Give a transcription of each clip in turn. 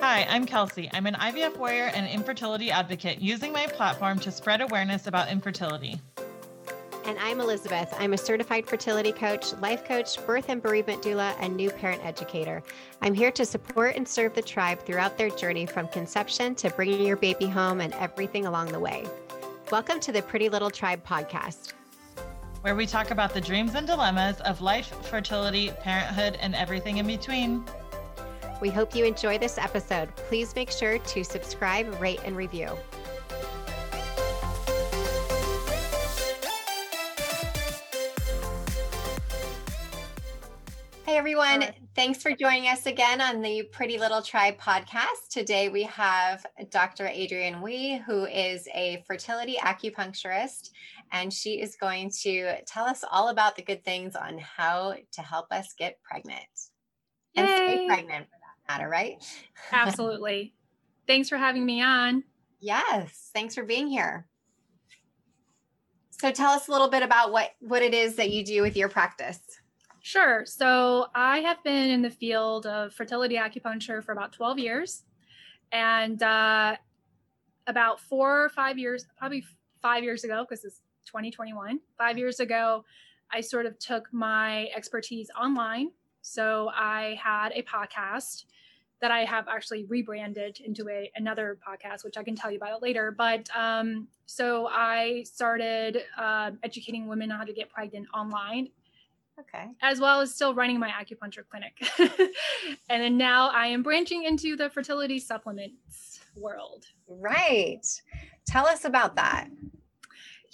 Hi, I'm Kelsey. I'm an IVF warrior and infertility advocate using my platform to spread awareness about infertility. And I'm Elizabeth. I'm a certified fertility coach, life coach, birth and bereavement doula, and new parent educator. I'm here to support and serve the tribe throughout their journey from conception to bringing your baby home and everything along the way. Welcome to the Pretty Little Tribe podcast, where we talk about the dreams and dilemmas of life, fertility, parenthood, and everything in between. We hope you enjoy this episode. Please make sure to subscribe, rate, and review. Hey everyone, thanks for joining us again on the Pretty Little Tribe podcast. Today we have Dr. Adrienne Wee, who is a fertility acupuncturist, and she is going to tell us all about the good things on how to help us get pregnant and stay pregnant for that matter, right? Absolutely. Thanks for having me on. Yes, thanks for being here. So tell us a little bit about what what it is that you do with your practice. Sure. So I have been in the field of fertility acupuncture for about 12 years. And uh, about four or five years, probably five years ago, because it's 2021, five years ago, I sort of took my expertise online. So I had a podcast that I have actually rebranded into a another podcast, which I can tell you about later. But um, so I started uh, educating women on how to get pregnant online. Okay. As well as still running my acupuncture clinic. and then now I am branching into the fertility supplements world. Right. Tell us about that.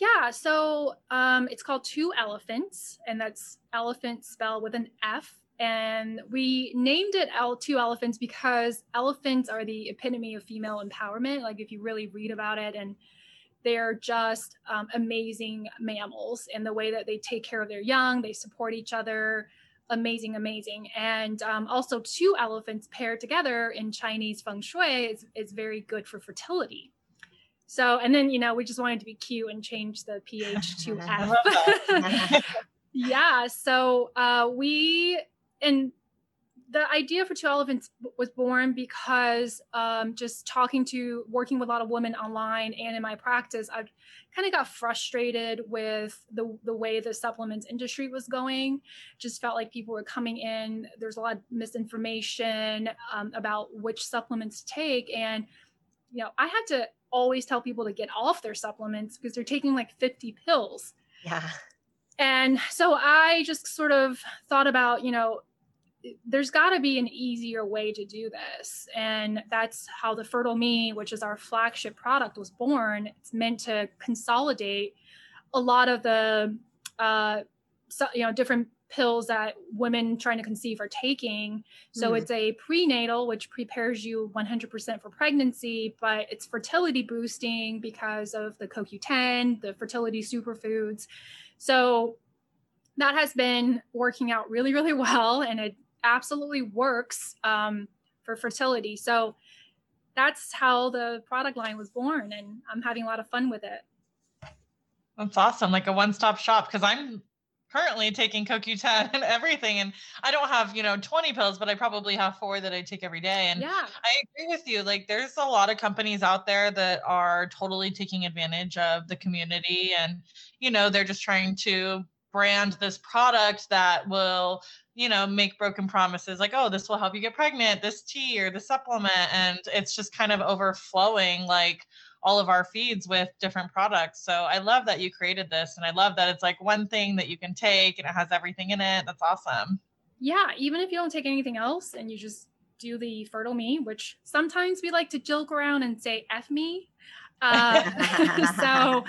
Yeah, so um, it's called Two Elephants, and that's elephant spelled with an F and we named it L two elephants because elephants are the epitome of female empowerment. Like if you really read about it, and they're just um, amazing mammals in the way that they take care of their young, they support each other. Amazing, amazing. And um, also, two elephants paired together in Chinese feng shui is, is very good for fertility. So, and then, you know, we just wanted to be cute and change the pH to F. yeah. So, uh, we and the idea for two elephants was born because um, just talking to working with a lot of women online and in my practice i kind of got frustrated with the, the way the supplements industry was going just felt like people were coming in there's a lot of misinformation um, about which supplements to take and you know i had to always tell people to get off their supplements because they're taking like 50 pills yeah and so i just sort of thought about you know there's got to be an easier way to do this. And that's how the Fertile Me, which is our flagship product, was born. It's meant to consolidate a lot of the, uh, so, you know, different pills that women trying to conceive are taking. So mm. it's a prenatal, which prepares you 100% for pregnancy, but it's fertility boosting because of the CoQ10, the fertility superfoods. So that has been working out really, really well. And it absolutely works um, for fertility. So that's how the product line was born, and I'm having a lot of fun with it. That's awesome, like a one-stop shop. Because I'm currently taking CoQ10 and everything, and I don't have you know 20 pills, but I probably have four that I take every day. And yeah, I agree with you. Like, there's a lot of companies out there that are totally taking advantage of the community, and you know they're just trying to brand this product that will you know make broken promises like oh this will help you get pregnant this tea or the supplement and it's just kind of overflowing like all of our feeds with different products. So i love that you created this and i love that it's like one thing that you can take and it has everything in it. That's awesome. Yeah even if you don't take anything else and you just do the fertile me which sometimes we like to joke around and say f me. Uh, so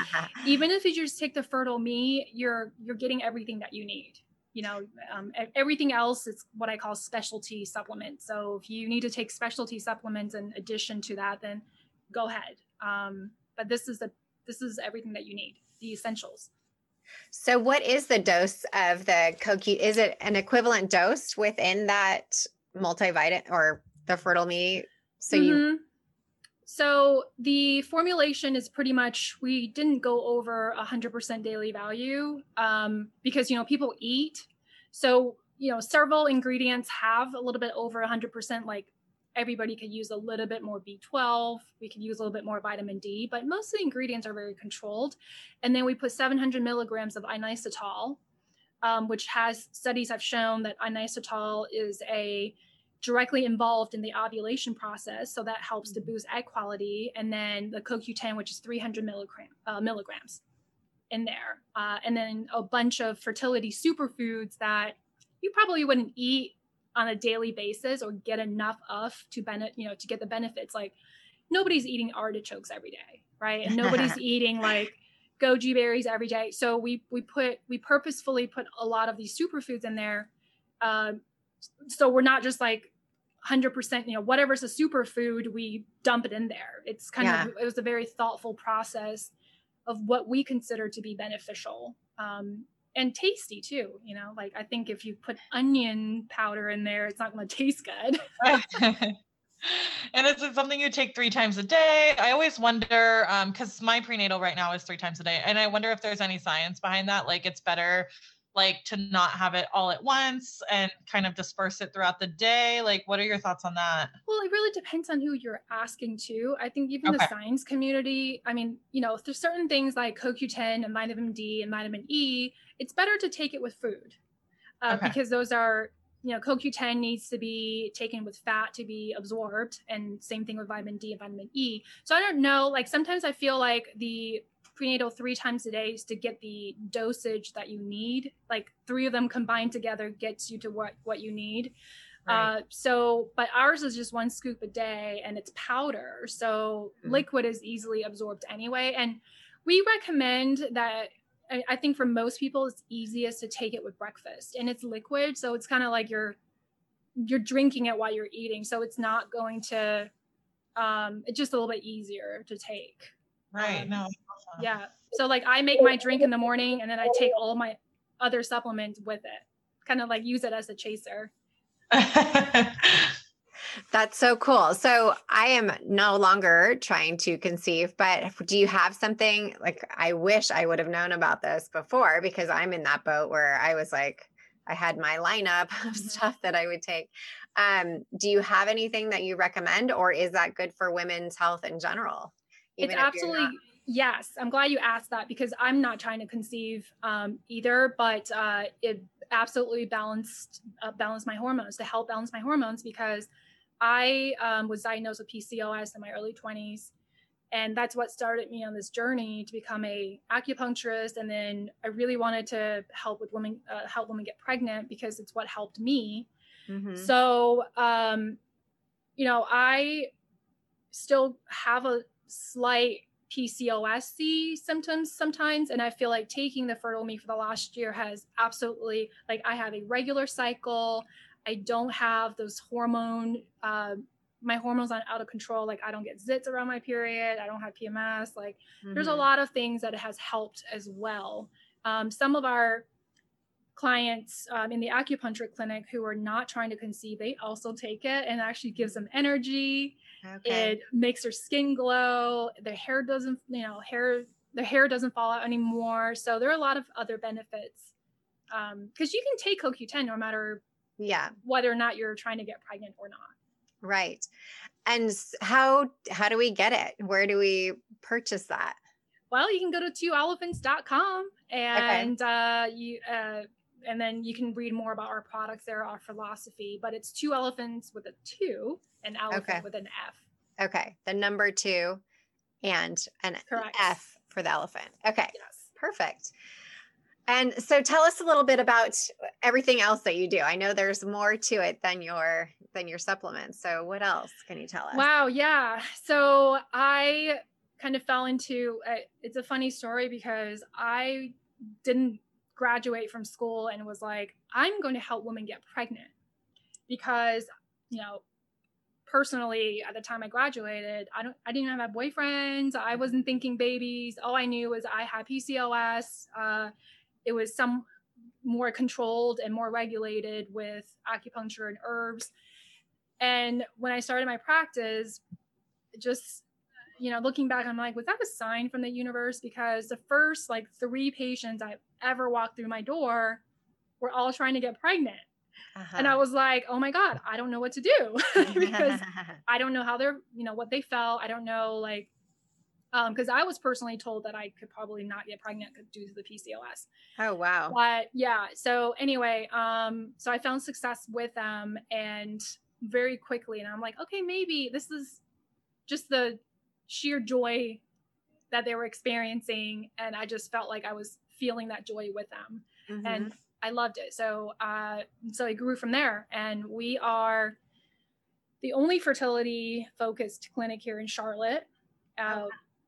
even if you just take the fertile me you're you're getting everything that you need. You know um, everything else is what i call specialty supplements. So if you need to take specialty supplements in addition to that then go ahead um, but this is a this is everything that you need the essentials so what is the dose of the coq is it an equivalent dose within that multivitamin or the fertile me so mm-hmm. you So the formulation is pretty much we didn't go over 100% daily value um, because you know people eat. So you know several ingredients have a little bit over 100%. Like everybody could use a little bit more B12. We could use a little bit more vitamin D, but most of the ingredients are very controlled. And then we put 700 milligrams of inositol, um, which has studies have shown that inositol is a directly involved in the ovulation process. So that helps to boost egg quality. And then the CoQ10, which is 300 milligram, uh, milligrams in there. Uh, and then a bunch of fertility superfoods that you probably wouldn't eat on a daily basis or get enough of to benefit, you know, to get the benefits. Like nobody's eating artichokes every day, right? And nobody's eating like goji berries every day. So we we put we purposefully put a lot of these superfoods in there. Um, so we're not just like 100% you know whatever's a superfood we dump it in there it's kind yeah. of it was a very thoughtful process of what we consider to be beneficial um, and tasty too you know like i think if you put onion powder in there it's not going to taste good. And is it something you take three times a day. I always wonder because um, my prenatal right now is three times a day and i wonder if there's any science behind that like it's better like to not have it all at once and kind of disperse it throughout the day. Like what are your thoughts on that? Well it really depends on who you're asking to. I think even okay. the science community i mean you know there's certain things like coq10 and vitamin d and vitamin e it's better to take it with food uh, okay. because those are you know coq10 needs to be taken with fat to be absorbed and same thing with vitamin d and vitamin e so i don't know like sometimes i feel like the prenatal three times a day is to get the dosage that you need. Like three of them combined together gets you to what what you need. Right. Uh, so, but ours is just one scoop a day and it's powder. So mm-hmm. liquid is easily absorbed anyway. And we recommend that I, think for most people it's easiest to take it with breakfast and it's liquid. So it's kind of like you're you're drinking it while you're eating. So it's not going to um it's just a little bit easier to take. Right. Um, no, yeah. So like I make my drink in the morning and then I take all my other supplements with it. Kind of like use it as a chaser. That's so cool. So I am no longer trying to conceive, but do you have something like I wish I would have known about this before because I'm in that boat where I was like, I had my lineup of mm-hmm. stuff that I would take. Um, do you have anything that you recommend, or is that good for women's health in general? It's absolutely Yes, I'm glad you asked that because I'm not trying to conceive um, either, but uh, it absolutely balanced uh, balanced my hormones to help balance my hormones because I um, was diagnosed with PCOS in my early 20s, and that's what started me on this journey to become a acupuncturist. And then I really wanted to help with women uh, help women get pregnant because it's what helped me. Mm-hmm. So, um, you know, I still have a slight PCOS symptoms sometimes. And I feel like taking the Fertile Me for the last year has absolutely, like, I have a regular cycle. I don't have those hormone, uh, my hormones aren't out of control. Like, I don't get zits around my period. I don't have PMS. Like, mm-hmm. there's a mm-hmm. lot of things that has helped as well. Um, some of our clients um, in the acupuncture clinic who are not trying to conceive, they also take it and actually gives them energy. Okay. It makes their skin glow. Their hair doesn't, you know, hair their hair doesn't fall out anymore. So there are a lot of other benefits. because um, you can take CoQ10 no matter yeah whether or not you're trying to get pregnant or not. Right. And how how do we get it? Where do we purchase that? Well, you can go to twoelephants.com and okay. uh, you uh, and then you can read more about our products there, our philosophy. But it's two elephants with a two, an elephant okay. with an F. Okay. The number two and an Correct. F for the elephant. Okay. Yes. Perfect. And so tell us a little bit about everything else that you do. I know there's more to it than your than your supplements. So what else can you tell us? Wow, yeah. So I kind of fell into uh, it's a funny story because I didn't graduate from school and was like, I'm going to help women get pregnant because, you know, personally at the time I graduated, I don't I didn't have my boyfriends. I wasn't thinking babies. All I knew was I had PCOS. Uh, it was some more controlled and more regulated with acupuncture and herbs. And when I started my practice, just you know, looking back, I'm like, was that a sign from the universe? Because the first like three patients I've ever walked through my door were all trying to get pregnant. Uh-huh. And I was like, oh my God, I don't know what to do because I don't know how they're, you know, what they felt. I don't know, like, because um, I was personally told that I could probably not get pregnant due to the PCOS. Oh wow! But yeah, so anyway, um, so I found success with them and very quickly, and I'm like, okay, maybe this is just the sheer joy that they were experiencing, and I just felt like I was feeling that joy with them, mm-hmm. and I loved it. So, uh, so I grew from there, and we are the only fertility focused clinic here in Charlotte. Uh,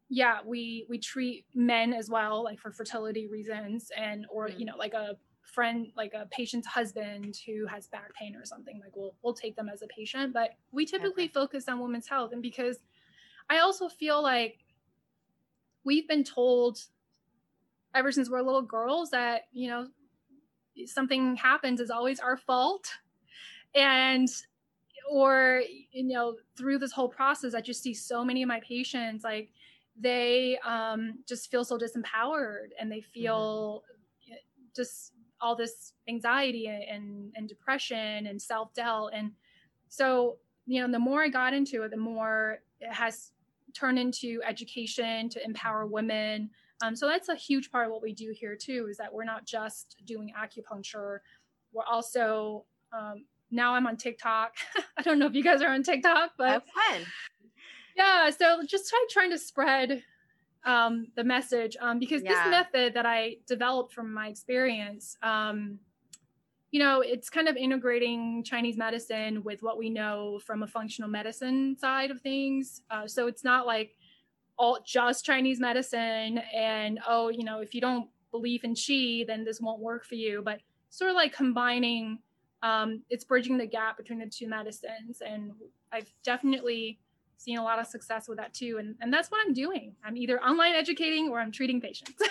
yeah we we treat men as well like for fertility reasons and or mm-hmm. you know like a friend like a patient's husband who has back pain or something like we'll we'll take them as a patient but we typically okay. focus on women's health and because i also feel like we've been told ever since we're little girls that you know something happens is always our fault and or you know through this whole process i just see so many of my patients like they um, just feel so disempowered and they mm-hmm. feel mm-hmm. just all this anxiety and, and depression and self-doubt and so you know the more i got into it the more it has turned into education to empower women um, so that's a huge part of what we do here too is that we're not just doing acupuncture we're also um, now i'm on tiktok i don't know if you guys are on tiktok but fun yeah so just try trying to spread um, the message um, because yeah. this method that i developed from my experience um, you know it's kind of integrating chinese medicine with what we know from a functional medicine side of things uh, so it's not like all just chinese medicine and oh you know if you don't believe in qi then this won't work for you but sort of like combining um, it's bridging the gap between the two medicines and i've definitely seen a lot of success with that too. And, and that's what I'm doing. I'm either online educating or I'm treating patients.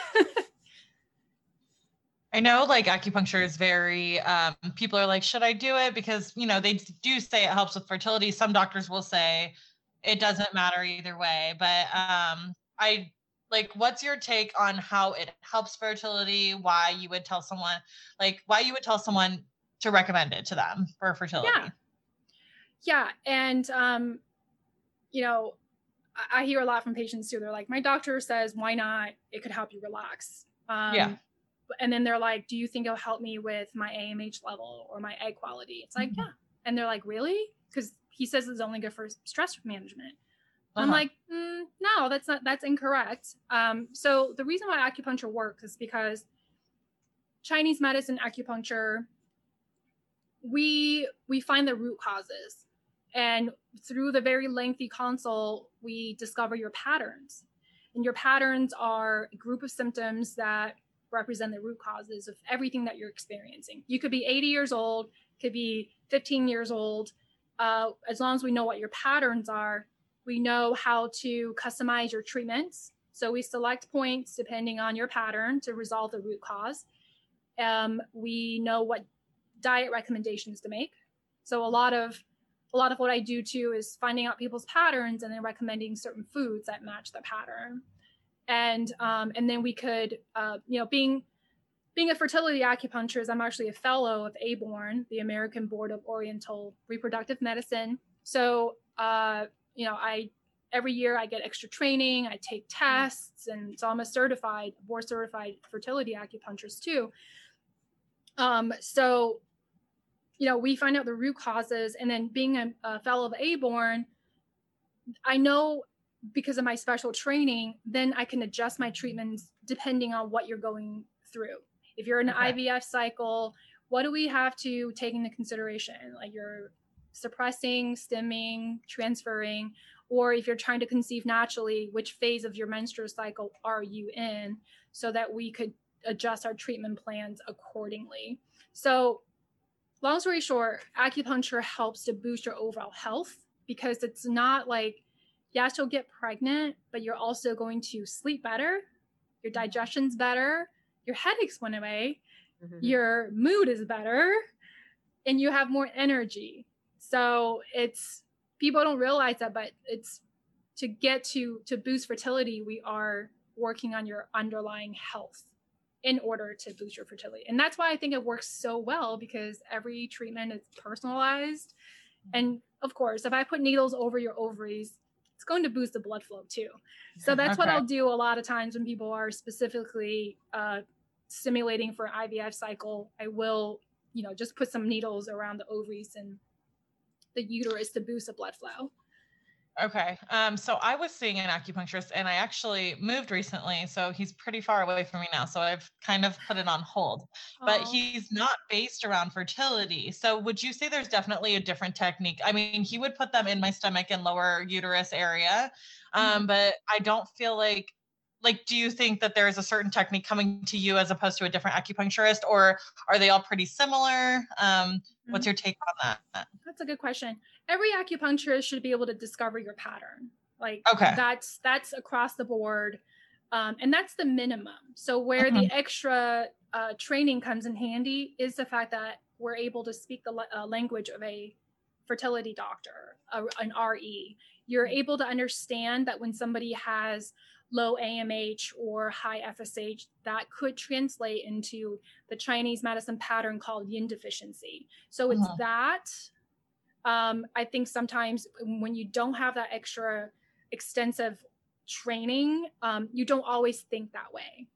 I know like acupuncture is very um, people are like, should I do it? Because you know, they do say it helps with fertility. Some doctors will say it doesn't matter either way. But um, I like what's your take on how it helps fertility? Why you would tell someone like why you would tell someone to recommend it to them for fertility? Yeah. Yeah. And um you know, I hear a lot from patients too. They're like, my doctor says, why not? It could help you relax. Um, yeah. And then they're like, do you think it'll help me with my AMH level or my egg quality? It's like, mm-hmm. yeah. And they're like, really? Because he says it's only good for stress management. Uh-huh. I'm like, mm, no, that's not, that's incorrect. Um, so the reason why acupuncture works is because Chinese medicine acupuncture, we, we find the root causes and through the very lengthy consult, we discover your patterns. And your patterns are a group of symptoms that represent the root causes of everything that you're experiencing. You could be 80 years old, could be 15 years old. Uh, as long as we know what your patterns are, we know how to customize your treatments. So we select points depending on your pattern to resolve the root cause. Um, we know what diet recommendations to make. So a lot of a lot of what I do too is finding out people's patterns and then recommending certain foods that match the pattern. And um, and then we could, uh, you know, being being a fertility acupuncturist, I'm actually a fellow of ABORM, the American Board of Oriental Reproductive Medicine. So, uh, you know, I every year I get extra training, I take tests, and so I'm a certified, board certified fertility acupuncturist too. Um, so you know, we find out the root causes. And then being a, a fellow of ABORM, I know because of my special training, then I can adjust my treatments depending on what you're going through. If you're in an okay. IVF cycle, what do we have to take into consideration? Like you're suppressing, stimming, transferring, or if you're trying to conceive naturally, which phase of your menstrual cycle are you in so that we could adjust our treatment plans accordingly. So long story short, acupuncture helps to boost your overall health because it's not like, yes, you'll get pregnant, but you're also going to sleep better, your digestion's better, your headaches went away, mm-hmm. your mood is better, and you have more energy. So it's people don't realize that, but it's to get to to boost fertility, we are working on your underlying health in order to boost your fertility. And that's why I think it works so well because every treatment is personalized. Mm-hmm. And of course, if I put needles over your ovaries, it's going to boost the blood flow too. So that's okay. what I'll do a lot of times when people are specifically uh, stimulating for an IVF cycle. I will, you know, just put some needles around the ovaries and the uterus to boost the blood flow. Okay. Um, so I was seeing an acupuncturist and I actually moved recently. So he's pretty far away from me now. So I've kind of put it on hold. But he's not based around fertility. So would you say there's definitely a different technique? I mean, he would put them in my stomach and lower uterus area. Um, mm-hmm. but I don't feel like like do you think that there is a certain technique coming to you as opposed to a different acupuncturist or are they all pretty similar? Um, mm-hmm. what's your take on that? That's a good question. Every acupuncturist should be able to discover your pattern. Like okay. that's that's across the board um, and that's the minimum. So where mm-hmm. the extra uh, training comes in handy is the fact that we're able to speak the uh, language of a fertility doctor a, an re you're able to understand that when somebody has low AMH or high FSH, that could translate into the Chinese medicine pattern called yin deficiency. So it's uh-huh. that. Um, I think sometimes when you don't have that extra extensive training, um, you don't always think that way.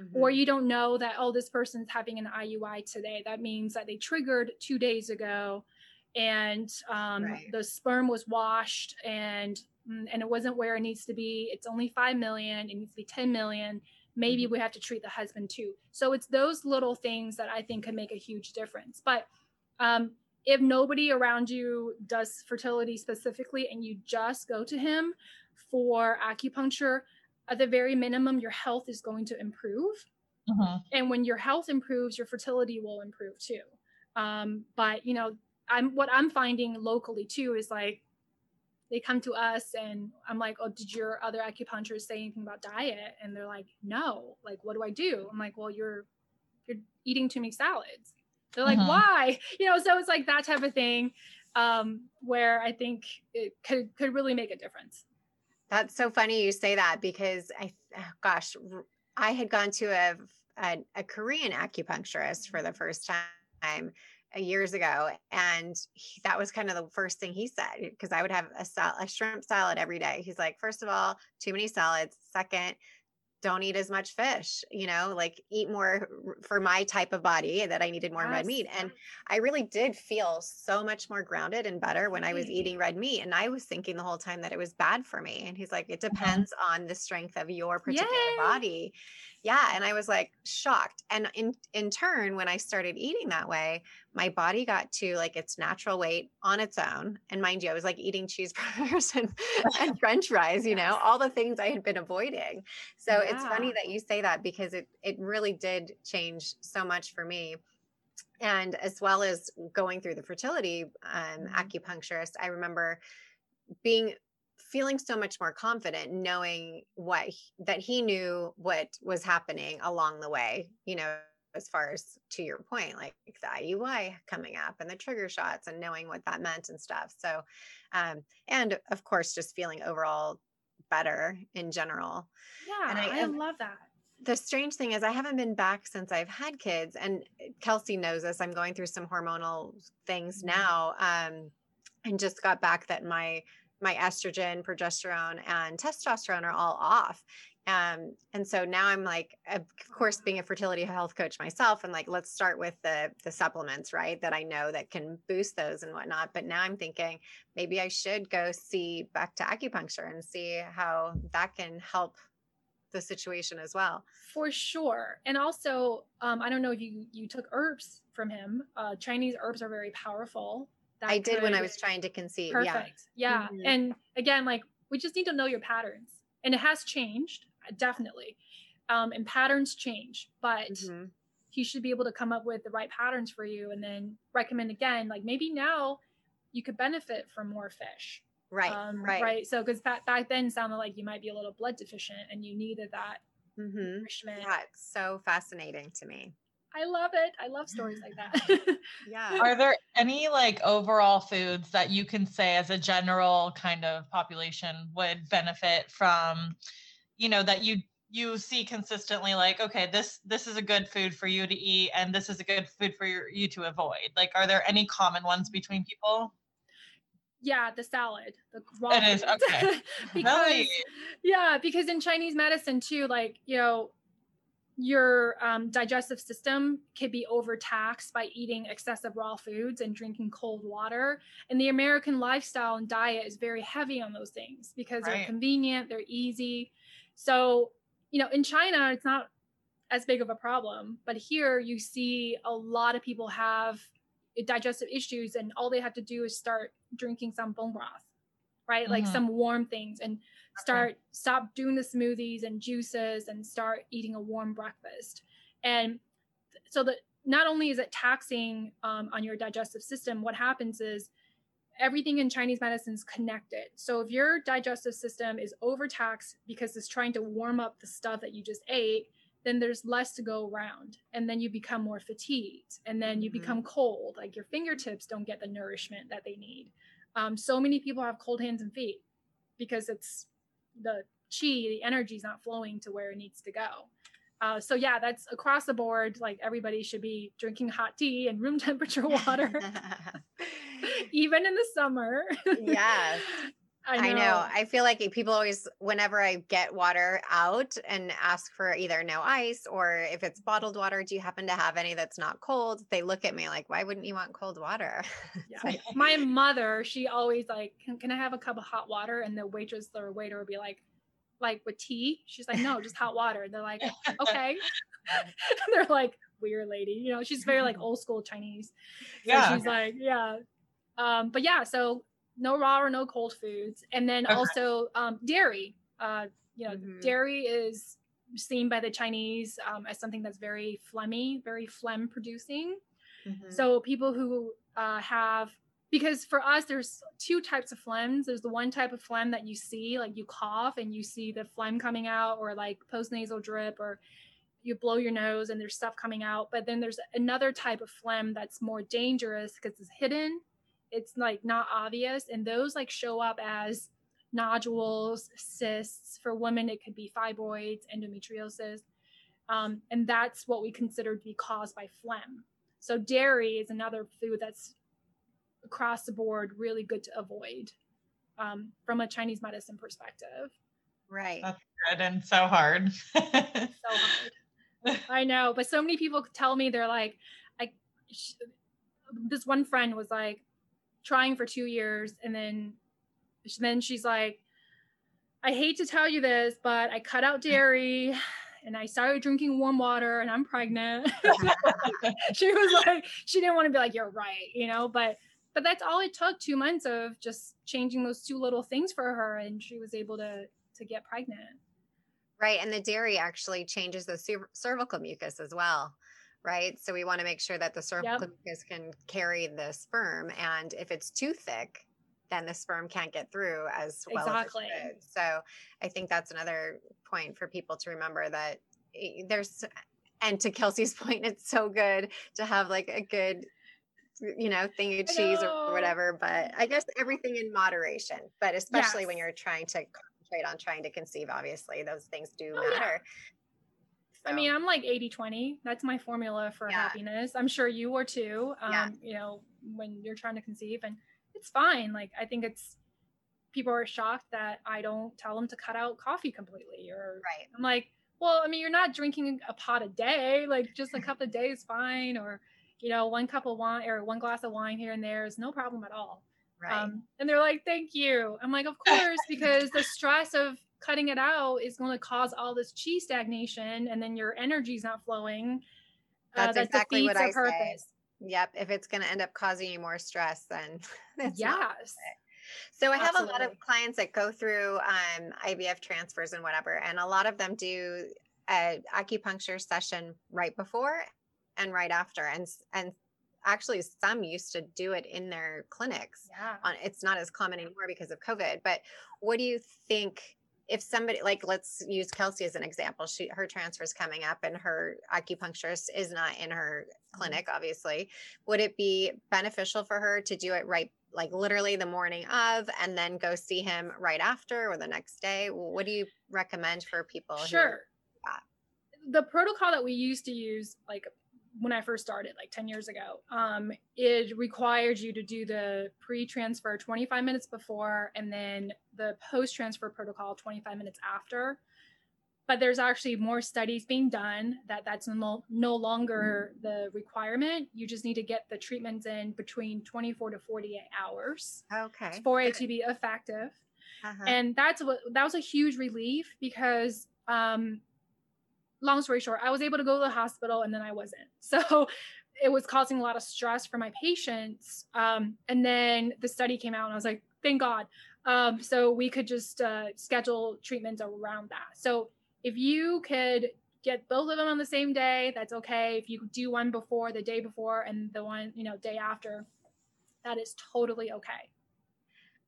Mm-hmm. Or you don't know that, oh, this person's having an IUI today. That means that they triggered two days ago and um, right. the sperm was washed and and it wasn't where it needs to be. It's only 5 million, it needs to be 10 million. Maybe mm-hmm. we have to treat the husband too. So it's those little things that I think can make a huge difference. But um, if nobody around you does fertility specifically and you just go to him for acupuncture, at the very minimum, your health is going to improve. Mm-hmm. And when your health improves, your fertility will improve too. Um, but you know, I'm what I'm finding locally too is like they come to us and I'm like, oh, did your other acupuncturist say anything about diet? And they're like, no. Like, what do I do? I'm like, well, you're you're eating too many salads. They're like, uh-huh. why? You know, so it's like that type of thing um, where I think it could could really make a difference. That's so funny you say that because I, oh gosh, I had gone to a, a, a Korean acupuncturist for the first time years ago and he, that was kind of the first thing he said because i would have a, sal- a shrimp salad every day he's like first of all too many salads second don't eat as much fish you know like eat more for my type of body that i needed more yes. red meat and i really did feel so much more grounded and better when i was eating red meat and i was thinking the whole time that it was bad for me and he's like it mm-hmm. depends mm-hmm. on the strength of your particular Yay. body yeah and i was like shocked and in in turn when i started eating that way my body got to like its natural weight on its own and mind you i was like eating cheeseburgers and, and french fries you know all the things i had been avoiding so yeah. it's funny that you say that because it it really did change so much for me and as well as going through the fertility um, mm-hmm. acupuncturist i remember being feeling so much more confident knowing what that he knew what was happening along the way you know as far as to your point like the IUI coming up and the trigger shots and knowing what that meant and stuff. So um and of course just feeling overall better in general. Yeah and I, I love that. the strange thing is I haven't been back since I've had kids and Kelsey knows this I'm going through some hormonal things mm-hmm. now um and just got back that my my estrogen, progesterone, and testosterone are all off. Um, and so now I'm like, of course, being a fertility health coach myself, and like, let's start with the the supplements, right? That I know that can boost those and whatnot. But now I'm thinking maybe I should go see back to acupuncture and see how that can help the situation as well. For sure, and also, um, I don't know if you you took herbs from him. Uh, Chinese herbs are very powerful. I did when I was trying to conceive. Perfect. Yeah. yeah. Mm-hmm. And again, like we just need to know your patterns. And it has changed, uh, definitely. Um, and patterns change, but mm-hmm. he should be able to come up with the right patterns for you and then recommend again, like maybe now you could benefit from more fish. Right. Um, right. Right. So, because back, back then sounded like you might be a little blood deficient and you needed that mm-hmm. nourishment. Yeah. It's so fascinating to me. I love it. I love stories like that. yeah. Are there any like overall foods that you can say as a general kind of population would benefit from, you know, that you you see consistently like okay this this is a good food for you to eat and this is a good food for your, you to avoid like are there any common ones between people yeah the salad the raw it is okay because really? yeah because in chinese medicine too like you know your um, digestive system could be overtaxed by eating excessive raw foods and drinking cold water. And the American lifestyle and diet is very heavy on those things because right. they're convenient, they're easy. So you know, in China, it's not as big of a problem, but here you see a lot of people have digestive issues, and all they have to do is start drinking some bone broth, right? Mm-hmm. Like some warm things, and start okay. stop doing the smoothies and juices, and start eating a warm breakfast. And so that not only is it taxing um, on your digestive system, what happens is everything in Chinese medicine is connected. So if your digestive system is overtaxed because it's trying to warm up the stuff that you just ate, then there's less to go around. And then you become more fatigued. And then you mm-hmm. become cold. Like your fingertips don't get the nourishment that they need. Um, so many people have cold hands and feet because it's the chi, the energy is not flowing to where it needs to go. Uh, so yeah, that's across the board. Like everybody should be drinking hot tea and room temperature water, even in the summer. yes. I know. I know. I feel like people always, whenever I get water out and ask for either no ice or if it's bottled water, do you happen to have any that's not cold? They look at me like, why wouldn't you want cold water? Yeah. My mother, she always like, can, can I have a cup of hot water? And the waitress or waiter would be like, like with tea? She's like, no, just hot water. They're like, okay. They're like, weird lady. You know, she's very like old school Chinese. So yeah. she's like, yeah. Um, but yeah, so no raw or no cold foods. And then okay. also um, dairy. Uh, you know, mm-hmm. dairy is seen by the Chinese um, as something that's very phlegmy, very phlegm producing. Mm-hmm. So people who uh, have because for us there's two types of phlegms there's the one type of phlegm that you see like you cough and you see the phlegm coming out or like postnasal drip or you blow your nose and there's stuff coming out but then there's another type of phlegm that's more dangerous because it's hidden it's like not obvious and those like show up as nodules cysts for women it could be fibroids endometriosis um, and that's what we consider to be caused by phlegm so dairy is another food that's across the board really good to avoid um, from a Chinese medicine perspective. Right. That's good and so hard. so hard. I know, but so many people tell me they're like, I. Sh- this one friend was like trying for two years, and then then she's like, I hate to tell you this, but I cut out dairy and I started drinking warm water and I'm pregnant. she was like, she didn't want to be like, you're right, you know, but but that's all it took two months of just changing those two little things for her and she was able to to get pregnant right and the dairy actually changes the cervical mucus as well right so we want to make sure that the cervical yep. mucus can carry the sperm and if it's too thick then the sperm can't get through as well exactly. as it so i think that's another point for people to remember that eh, there's and to kelsey's point it's so good to have like a good you know, thing of cheese or whatever. But I guess everything in moderation, but especially yes. when you're trying to concentrate on trying to conceive, obviously, those things do oh, matter. Yeah. So. I mean, I'm like 80 20. That's my formula for yeah. happiness. I'm sure you were too, um, yeah. you know, when you're trying to conceive, and it's fine. Like, I think it's people are shocked that I don't tell them to cut out coffee completely, or right. I'm like, well, I mean, you're not drinking a pot a day, like, just a cup a day is fine, or you know, one cup of wine or one glass of wine here and there is no problem at all. Right. Um, and they're like, thank you. I'm like, of course, because the stress of cutting it out is going to cause all this chi stagnation and then your energy's not flowing. Uh, that's uh, exactly what I purpose. say. Yep. If it's going to end up causing you more stress, then yes. So I have Absolutely. a lot of clients that go through um, IVF transfers and whatever, and a lot of them do an acupuncture session right before and right after and and actually some used to do it in their clinics yeah on it's not as common anymore because of covid but what do you think if somebody like let's use Kelsey as an example, she her transfer is coming up and her acupuncturist is not in her mm-hmm. clinic, obviously. Would it be beneficial for her to do it right like literally the morning of and then go see him right after or the next day? What do you recommend for people? Sure. Who, the protocol that we used to use like when I first started, like 10 years ago, um, it required you to do the pre transfer 25 minutes before and then the post transfer protocol 25 minutes after. But there's actually more studies being done that that's no, no longer the requirement. You just need to get the treatments in between 24 to 48 hours. Okay. For it to be effective. Uh-huh. And that's what that was a huge relief because um, long story short, I was able to go to the hospital and then I wasn't. So it was causing a lot of stress for my patients. Um, and then the study came out and I was like, thank God. Um, so we could just uh, schedule treatments around that. So if you could get both of them on the same day, that's okay. If you do one before, the day before, and the one, you know, day after, that is totally okay.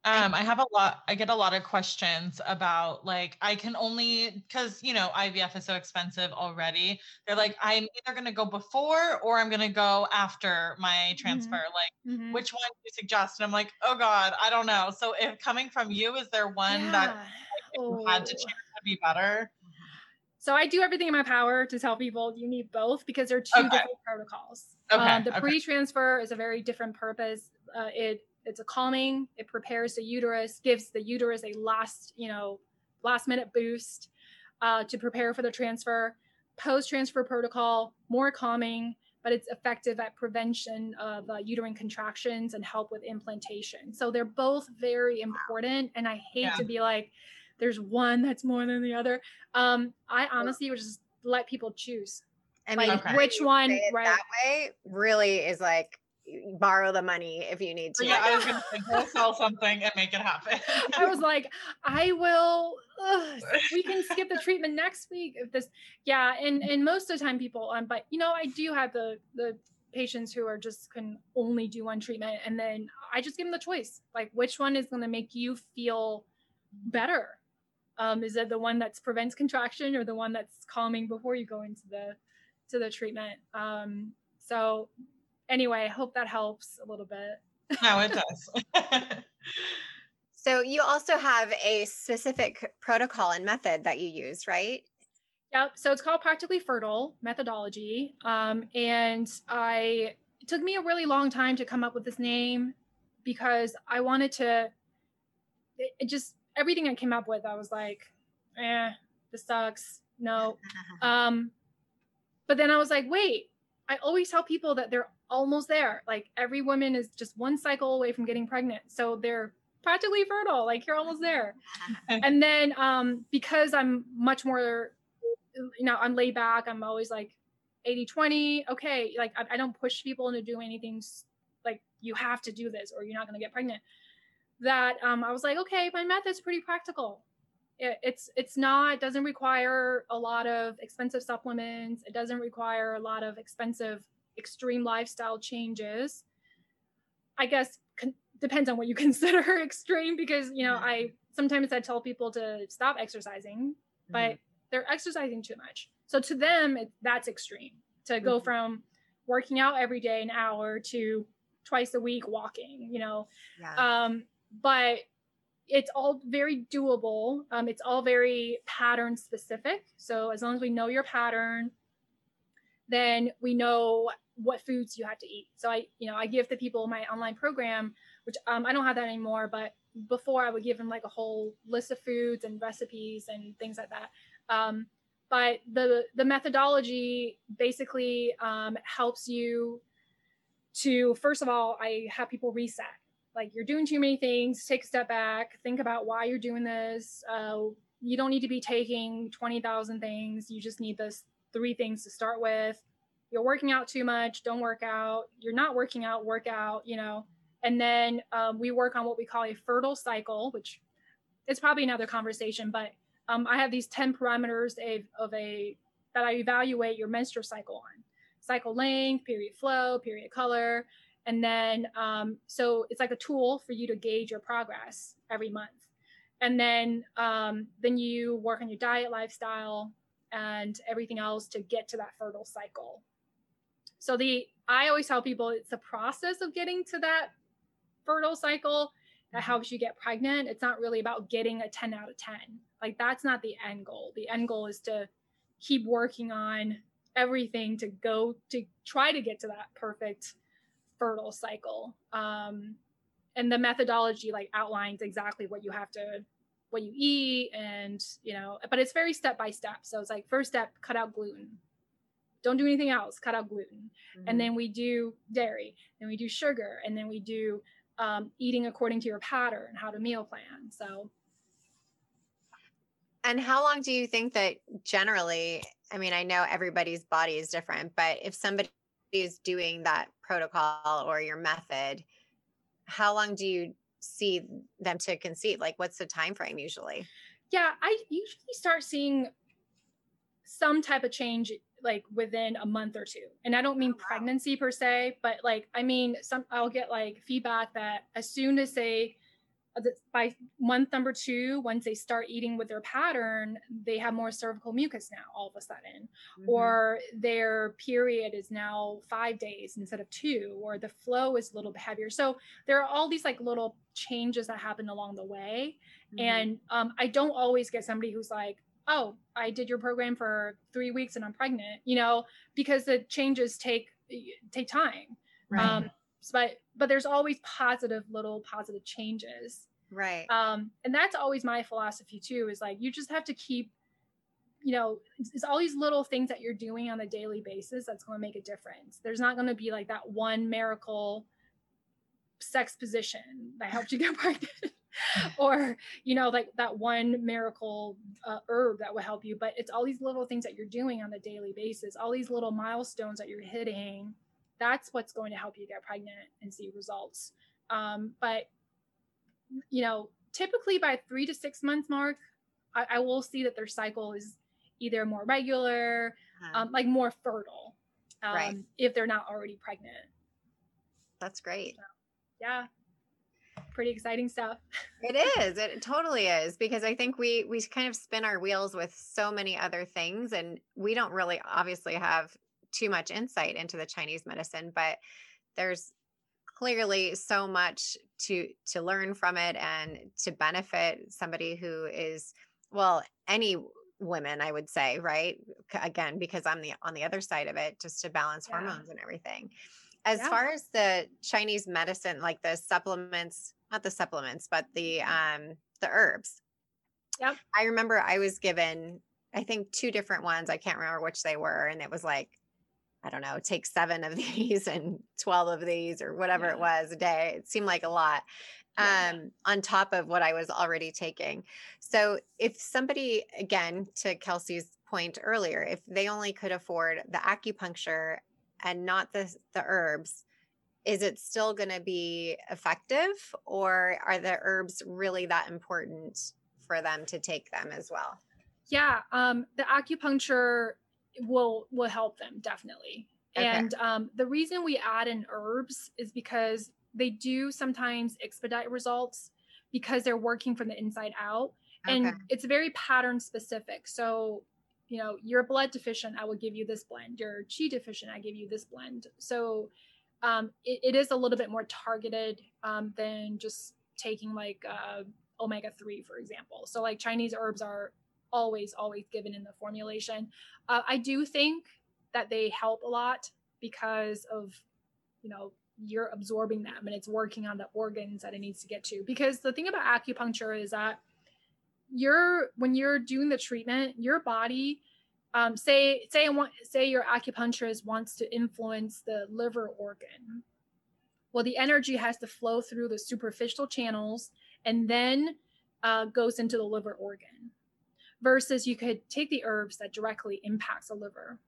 Um, I have a lot, I get a lot of questions about like, I can only, because, you know, IVF is so expensive already. They're like, I'm either going to go before or I'm going to go after my transfer. Mm-hmm. Like, mm-hmm. which one do you suggest? And I'm like, oh God, I don't know. So, if coming from you, is there one yeah. that like, oh. had to oh. choose to be better? So I do everything in my power to tell people you need both because they're two okay. different protocols. Okay. Um, the okay. pre-transfer is a very different purpose. Uh, it it's a calming it prepares the uterus gives the uterus a last you know last minute boost uh, to prepare for the transfer. Post transfer protocol more calming but it's effective at prevention of uh, uterine contractions and help with implantation. So they're both very important and i hate yeah. to be like there's one that's more than the other. Um, i honestly would just let people choose. I mean, like, okay. which one right? that way really is like borrow the money if you need to. Yeah, I was gonna say, go sell something and make it happen. I was like, I will. Ugh, we can skip the treatment next week if this. Yeah, and and most of the time people, um, but you know, I do have the the patients who are just can only do one treatment, and then I just give them the choice, like which one is going to make you feel better. Um, is it the one that prevents contraction or the one that's calming before you go into the to the treatment? Um, so anyway, I hope that helps a little bit. no, it does. so you also have a specific protocol and method that you use, right? Yep. So it's called Practically Fertile methodology. Um, and I it took me a really long time to come up with this name because I wanted to it, it just everything I came up with, I was like, eh, this sucks. No. um, but then I was like, wait, I always tell people that they're almost there. Like every woman is just one cycle away from getting pregnant. So they're practically fertile. Like you're almost there. and then um, because I'm much more, you know, I'm laid back. I'm always like 80 20. Okay. Like I, I don't push people into doing anything like you have to do this or you're not going to get pregnant. That um, I was like, okay, my method's pretty practical. It, it's it's not it doesn't require a lot of expensive supplements. It doesn't require a lot of expensive extreme lifestyle changes. I guess con- depends on what you consider extreme because, you know, mm-hmm. I sometimes I tell people to stop exercising, but mm-hmm. they're exercising too much. So to them, it, that's extreme to go mm-hmm. from working out every day an hour to twice a week walking, you know. Yeah. Um, but it's all very doable. Um, it's all very pattern specific. So as long as we know your pattern, then we know what foods you have to eat. So I, you know, I give the people my online program, which um, I don't have that anymore, but before I would give them like a whole list of foods and recipes and things like that. Um, but the the methodology basically um, helps you to first of all, I have people reset. Like you're doing too many things. Take a step back. Think about why you're doing this. Uh, you don't need to be taking twenty thousand things. You just need this three things to start with you're working out too much, don't work out. You're not working out, work out, you know. And then um, we work on what we call a fertile cycle, which it's probably another conversation, but um, I have these 10 parameters of, of a that I evaluate your menstrual cycle on cycle length, period flow, period color. And then, um, so it's like a tool for you to gauge your progress every month. and then um, then you work on your diet lifestyle and everything else to get to that fertile cycle so the i always tell people it's the process of getting to that fertile cycle that mm-hmm. helps you get pregnant. It's not really about getting a 10 out of 10 like that's not the end goal. The end goal is to keep working on everything to go to try to get to that perfect fertile cycle. Um, and the methodology like outlines exactly what you have to what you eat and you know but it's very step by step. So it's like first step cut out gluten don't do anything else cut out gluten mm-hmm. and then we do dairy then we do sugar and then we do um, eating according to your pattern how to meal plan so and how long do you think that generally i mean i know everybody's body is different but if somebody is doing that protocol or your method how long do you see them to conceive? Like what's the time frame usually? Yeah, I usually start seeing some type of change like within a month or two. And I don't mean oh, wow. pregnancy per se, but like I mean some I'll get like feedback that as soon as they by month number two, once they start eating with their pattern, they have more cervical mucus now all of a sudden, mm-hmm. or their period is now five days instead of two, or the flow is a little bit heavier. So there are all these like little changes that happen along the way. Mm-hmm. And um, I don't always get somebody who's like, oh, I did your program for three weeks and I'm pregnant, you know, because the changes take take time. Right. Um, but but there's always positive little positive changes right um and that's always my philosophy too is like you just have to keep you know it's, it's all these little things that you're doing on a daily basis that's going to make a difference there's not going to be like that one miracle sex position that helped you get pregnant or you know like that one miracle uh, herb that will help you but it's all these little things that you're doing on a daily basis all these little milestones that you're hitting that's what's going to help you get pregnant and see results um, but you know typically by three to six months mark I, I will see that their cycle is either more regular uh-huh. um, like more fertile um, right. if they're not already pregnant that's great so, yeah pretty exciting stuff. It is it totally is because i think we we kind of spin our wheels with so many other things and we don't really obviously have too much insight into the Chinese medicine, but there's clearly so much to to learn from it and to benefit somebody who is well any women i would say right? Again because i'm the on the other side of it just to balance yeah. hormones and everything as yeah. far as the chinese medicine like the supplements not the supplements but the um the herbs yep i remember i was given i think two different ones i can't remember which they were and it was like I don't know, take seven of these and 12 of these or whatever yeah. it was a day. It seemed like a lot um, yeah. on top of what I was already taking. So if somebody, again, to Kelsey's point earlier, if they only could afford the acupuncture and not the, the herbs, is it still going to be effective or are the herbs really that important for them to take them as well? Yeah, um, the acupuncture will will help them definitely. Okay. And um, the reason we add in herbs is because they do sometimes expedite results because they're working from the inside out, and okay. it's very pattern specific. So you know you're blood deficient i will give you this blend. You're chi deficient i give you this blend. So um, it, it is a little bit more targeted um, than just taking like uh, omega-3 for example. So like chinese herbs are always always given in the formulation. Uh, i do think that they help a lot because of you know you're absorbing them and it's working on the organs that it needs to get to. Because the thing about acupuncture is that you're when you're doing the treatment your body um, say say say your acupuncturist wants to influence the liver organ well the energy has to flow through the superficial channels and then uh, goes into the liver organ versus you could take the herbs that directly impacts the liver.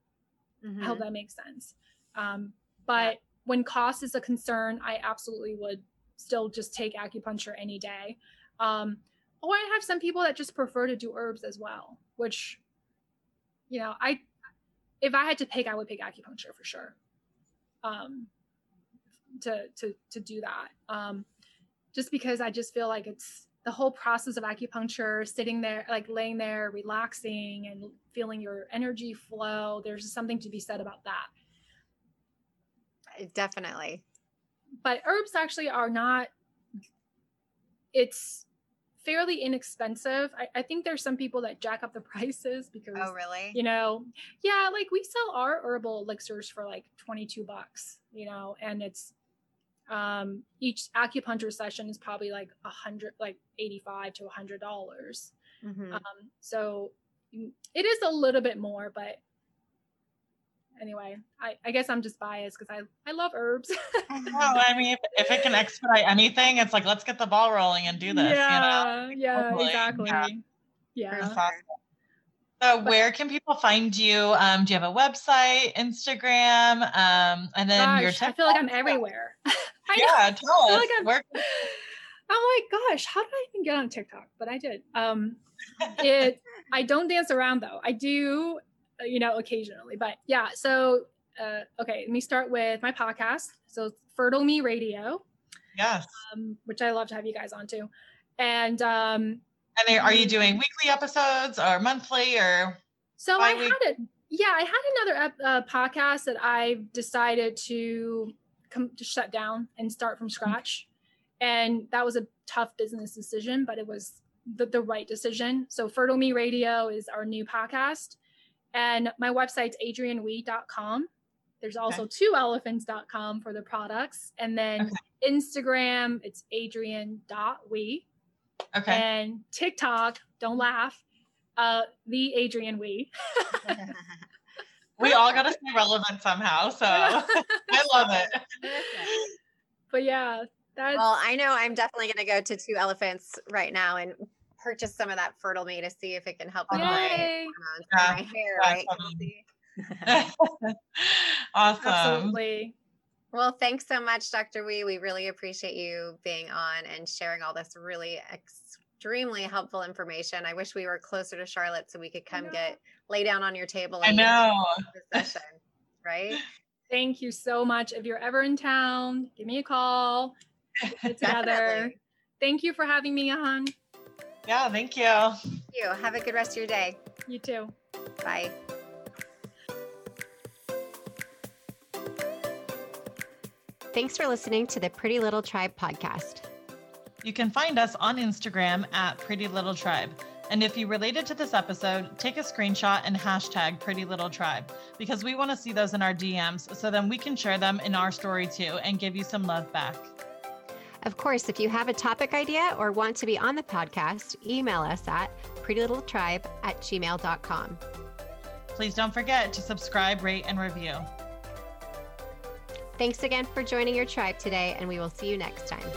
Mm-hmm. I hope that makes sense. Um, but yeah. when cost is a concern, I absolutely would still just take acupuncture any day. Um, or I have some people that just prefer to do herbs as well, which, you know, I, if I had to pick, I would pick acupuncture for sure. Um, to to to do that. Um, just because I just feel like it's the whole process of acupuncture, sitting there, like laying there, relaxing and feeling your energy flow, there's something to be said about that. Definitely. But herbs actually are not, it's fairly inexpensive. I, I, think there's some people that jack up the prices because oh really you know yeah like we sell our herbal elixirs for like 22 bucks you know and it's um each acupuncture session is probably like a hundred like 85 to a hundred dollars mm-hmm. um so mm, it is a little bit more but anyway, I, I guess I'm just biased because I, I love herbs. well, I mean, if, if, it can expedite anything, it's like, let's get the ball rolling and do this. Yeah, you know? yeah, exactly. Yeah. yeah. Awesome. So where can people find you? Um, do you have a website, Instagram, um, and then gosh, your TikTok? I feel like I'm everywhere. yeah, tell us. Like I'm, where- I'm like, gosh, how did I even get on TikTok? But I did. Um, it. I don't dance around though. I do you know, occasionally. But yeah, so uh, okay, let me start with my podcast. So Fertile Me Radio. Yes. Um, which I love to have you guys on too. And um and are you doing weekly episodes or monthly or so I had it yeah, I had another uh, podcast that I decided to come to shut down and start from scratch. And that was a tough business decision, but it was the, the right decision. So Fertile Me Radio is our new podcast. And my website's adrianwee.com. There's also okay. two elephants.com for the products. And then okay. Instagram, it's adrian.wee. Okay. And TikTok, don't laugh, uh, the Adrian Wee. we all got to stay relevant somehow. So I love it. But yeah, that's. Well, I know I'm definitely going to go to Two Elephants right now and purchase some of that fertile me to see if it can help with my, uh, my hair, right? awesome. Absolutely. Well, thanks so much, Dr. Wee. We really appreciate you being on and sharing all this really extremely helpful information. I wish we were closer to Charlotte so we could come get lay down on your table. I know. Session, right? Thank you so much. If you're ever in town, give me a call. Get together. Thank you for having me on. Yeah, thank you. Thank you. Have a good rest of your day. You too. Bye. Thanks for listening to the Pretty Little Tribe podcast. You can find us on Instagram at Pretty Little Tribe. And if you related to this episode, take a screenshot and hashtag Pretty Little Tribe because we want to see those in our DMs so then we can share them in our story too and give you some love back. Of course, if you have a topic idea or want to be on the podcast, email us at prettylittletribe at gmail.com. Please don't forget to subscribe, rate, and review. Thanks again for joining your tribe today, and we will see you next time.